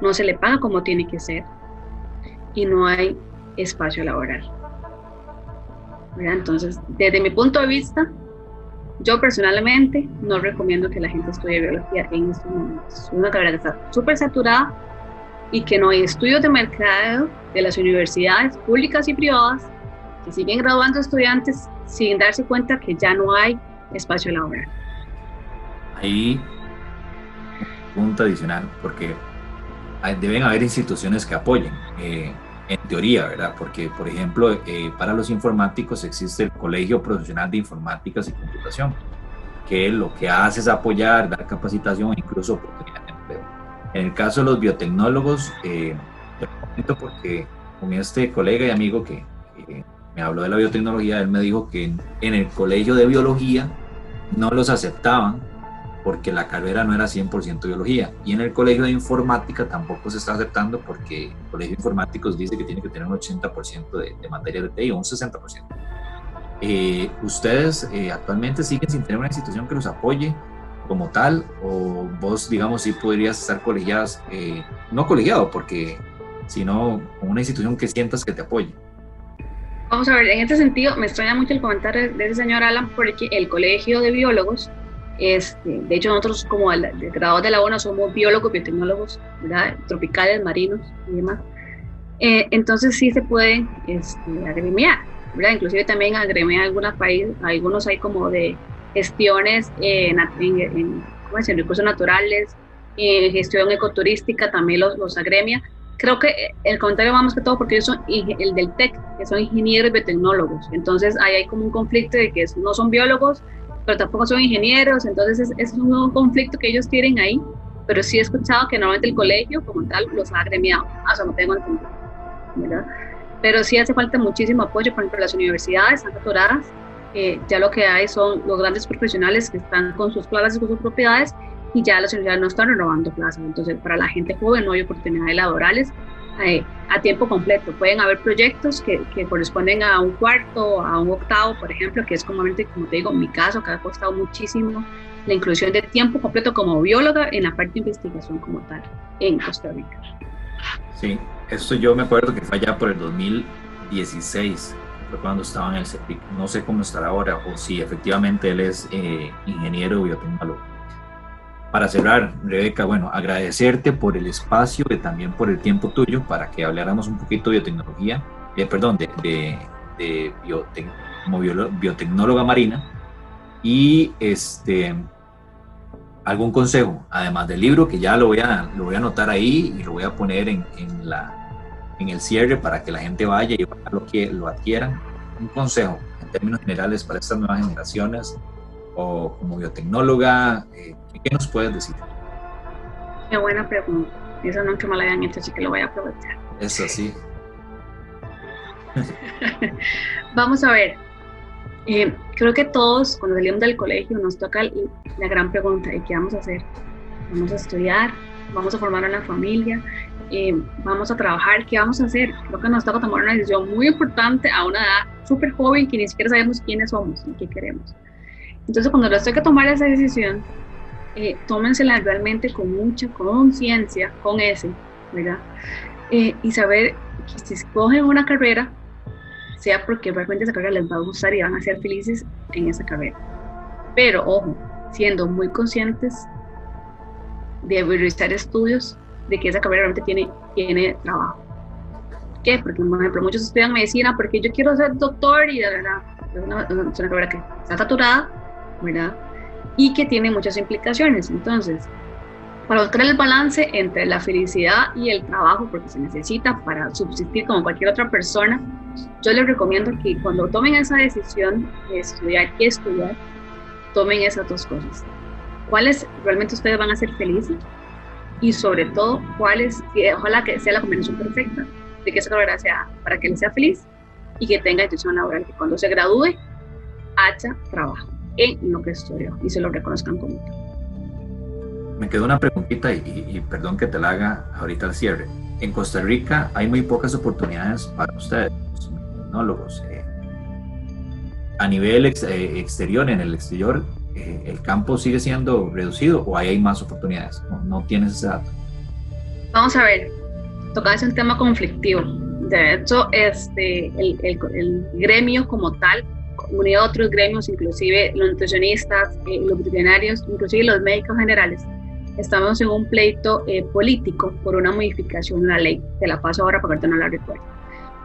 no se le paga como tiene que ser y no hay espacio laboral. Entonces, desde mi punto de vista, yo personalmente no recomiendo que la gente estudie biología en estos momentos. Es una carrera que está súper saturada y que no hay estudios de mercado de las universidades públicas y privadas que siguen graduando estudiantes sin darse cuenta que ya no hay espacio laboral. Ahí, un punto adicional, porque deben haber instituciones que apoyen. Eh, en teoría, ¿verdad? Porque, por ejemplo, eh, para los informáticos existe el Colegio Profesional de Informáticas y Computación, que lo que hace es apoyar, dar capacitación e incluso oportunidades de empleo. En el caso de los biotecnólogos, eh, te comento porque con este colega y amigo que, me habló de la biotecnología, él me dijo que en el colegio de biología no los aceptaban porque la carrera no era 100% biología. Y en el colegio de informática tampoco se está aceptando porque el colegio de informáticos dice que tiene que tener un 80% de, de materia de TI o un 60%. Eh, ¿Ustedes eh, actualmente siguen sin tener una institución que los apoye como tal? ¿O vos, digamos, sí podrías estar colegiadas, eh, no colegiado, porque sino con una institución que sientas que te apoye? Vamos a ver, en este sentido me extraña mucho el comentario de ese señor Alan porque el colegio de biólogos este, de hecho, nosotros como el, graduados de la ONU somos biólogos, biotecnólogos, tropicales, marinos y demás. Eh, entonces sí se pueden este, agremiar, ¿verdad? Inclusive también agremiar algunos países, algunos hay como de gestiones en, en, recursos naturales, en gestión ecoturística también los, los agremia. Creo que el comentario va más que todo porque ellos son el del TEC, que son ingenieros biotecnólogos. Entonces ahí hay como un conflicto de que no son biólogos, pero tampoco son ingenieros, entonces es, un conflicto que ellos tienen ahí, pero sí he escuchado que normalmente el colegio como tal los ha agremiado, eso no tengo entendido, ¿verdad? Pero sí hace falta muchísimo apoyo, por ejemplo, las universidades están saturadas, eh, ya lo que hay son los grandes profesionales que están con sus plazas y con sus propiedades, y ya las universidades no están renovando plazas, entonces para la gente joven no hay oportunidades laborales, eh, a tiempo completo. Pueden haber proyectos que, que, corresponden a un cuarto, a un octavo, por ejemplo, que es comúnmente, como te digo, mi caso, que ha costado muchísimo la inclusión de tiempo completo como bióloga en la parte de investigación como tal en Costa Rica. Sí, esto yo me acuerdo que fue allá por el 2016, fue cuando estaba en el CEPIC. No sé cómo estará ahora o si efectivamente él es eh, ingeniero biotecnólogo para cerrar, Rebeca, bueno, agradecerte por el espacio y también por el tiempo tuyo para que habláramos un poquito de biotecnología, eh, perdón, de, de, como biotecnóloga marina y este algún consejo, además del libro, que ya lo voy a, lo voy a anotar ahí y lo voy a poner en, en, la, en el cierre para que la gente vaya y lo, que, lo adquieran. Un consejo en términos generales para estas nuevas generaciones o como biotecnóloga, eh, ¿qué nos puedes decir? Qué buena pregunta. Eso nunca me la habían hecho, así que lo voy a aprovechar. Eso sí. Vamos a ver. Eh, creo que todos, cuando salimos del colegio, nos toca la gran pregunta de qué vamos a hacer. ¿Vamos a estudiar? ¿Vamos a formar una familia? Eh, ¿Vamos a trabajar? ¿Qué vamos a hacer? Creo que nos toca tomar una decisión muy importante a una edad súper joven que ni siquiera sabemos quiénes somos y qué queremos. Entonces, cuando les toca tomar esa decisión, eh, tómensela realmente con mucha conciencia, con ese, ¿verdad? Eh, y saber que si escogen una carrera, sea porque realmente esa carrera les va a gustar y van a ser felices en esa carrera. Pero, ojo, siendo muy conscientes de realizar estudios de que esa carrera realmente tiene, tiene trabajo. ¿Qué? Porque, por ejemplo, muchos estudian medicina porque yo quiero ser doctor y de verdad es una, es una carrera que está saturada, ¿verdad? Y que tiene muchas implicaciones. Entonces, para buscar el balance entre la felicidad y el trabajo, porque se necesita para subsistir como cualquier otra persona, yo les recomiendo que cuando tomen esa decisión de estudiar y estudiar, tomen esas dos cosas. ¿Cuáles realmente ustedes van a ser felices? Y sobre todo, cuáles, ojalá que sea la combinación perfecta de que esa carrera sea para que él sea feliz y que tenga institución laboral, que cuando se gradúe haya trabajo en lo que estudió y se lo reconozcan como me quedó una preguntita y, perdón que te la haga ahorita al cierre. En Costa Rica hay muy pocas oportunidades para ustedes, los tecnólogos. Eh, a nivel eh, exterior, en el exterior, eh, ¿el campo sigue siendo reducido o hay más oportunidades? No, tienes ese dato. Vamos a ver, tocaba un tema conflictivo. De hecho, este, el, el, el gremio como tal unido a otros gremios, inclusive los nutricionistas, los veterinarios, inclusive los médicos generales, estamos en un pleito eh, político por una modificación de la ley. Te la paso ahora para que no la recuerdo.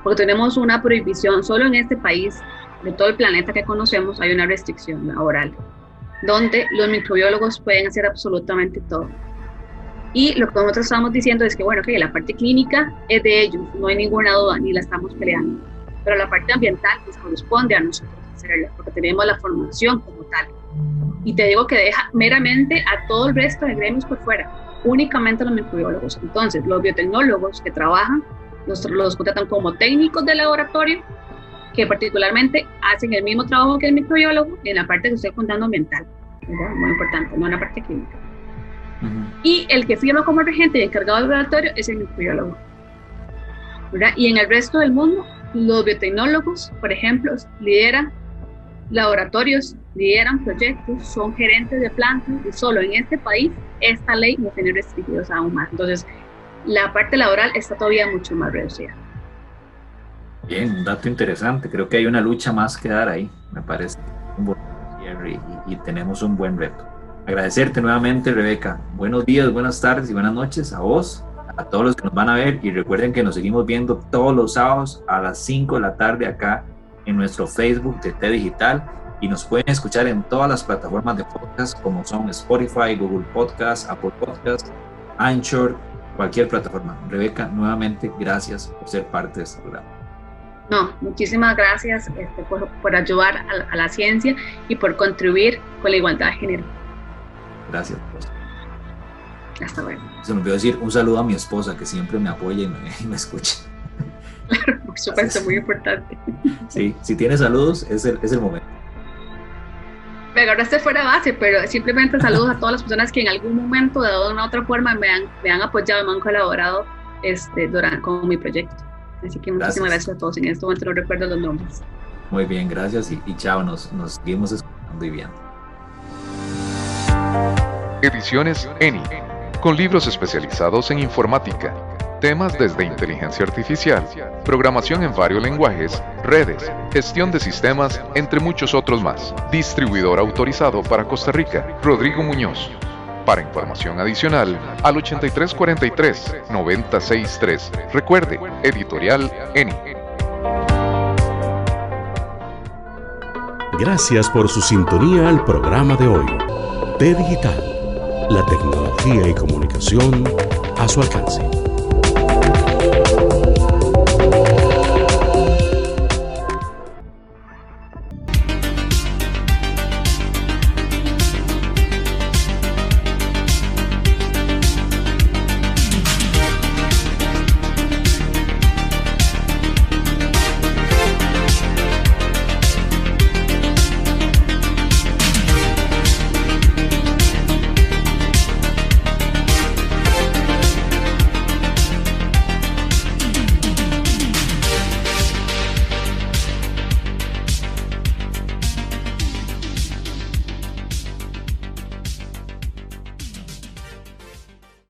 Porque tenemos una prohibición, solo en este país, de todo el planeta que conocemos, hay una restricción laboral, donde los microbiólogos pueden hacer absolutamente todo. Y lo que nosotros estamos diciendo es que, bueno, que la parte clínica es de ellos, no hay ninguna duda, ni la estamos peleando. Pero la parte ambiental pues, corresponde a nosotros hacerla, porque tenemos la formación como tal. Y te digo que deja meramente a todo el resto de gremios por fuera, únicamente los microbiólogos. Entonces, los biotecnólogos que trabajan, los, los contratan como técnicos de laboratorio, que particularmente hacen el mismo trabajo que el microbiólogo en la parte que estoy contando ambiental, muy importante, no en la parte clínica. Y el que firma como regente y encargado del laboratorio es el microbiólogo. Y en el resto del mundo, los biotecnólogos, por ejemplo, lideran laboratorios lideran proyectos, son gerentes de plantas y solo en este país esta ley no tiene restringidos aún más. Entonces, la parte laboral está todavía mucho más reducida. Bien, un dato interesante. Creo que hay una lucha más que dar ahí, me parece. y, tenemos un buen reto. Agradecerte nuevamente, Rebeca. Buenos días, buenas tardes y buenas noches a vos, a todos los que nos van a ver. Y recuerden que nos seguimos viendo todos los sábados a las 5 de la tarde acá en nuestro Facebook de T Digital y nos pueden escuchar en todas las plataformas de podcast como son Spotify, Google Podcast, Apple Podcast, Anchor, cualquier plataforma. Rebeca, nuevamente gracias por ser parte de este programa. No, muchísimas gracias este, por, por, ayudar a, la ciencia y por contribuir con la igualdad de género. Gracias. Hasta luego. Se me olvidó decir un saludo a mi esposa que siempre me apoya y me, y me escucha. Claro, por supuesto, muy importante. Sí, si tiene saludos, es el, es el momento. Me agarraste fuera base, pero simplemente saludos a todas las personas que en algún momento, de una u otra forma, me han, me han apoyado, me han colaborado este, durante, con mi proyecto. Así que muchísimas gracias. a todos. En este momento no recuerdo los nombres. Muy bien, gracias y, y chao, nos, nos seguimos escuchando y viendo. Ediciones ENI, con libros especializados en informática Temas desde inteligencia artificial, programación en varios lenguajes, redes, gestión de sistemas, entre muchos otros más. Distribuidor autorizado para Costa Rica, Rodrigo Muñoz. Para información adicional, al 8343-963. Recuerde, editorial ENI. Gracias por su sintonía al programa de hoy. T Digital, la tecnología y comunicación a su alcance.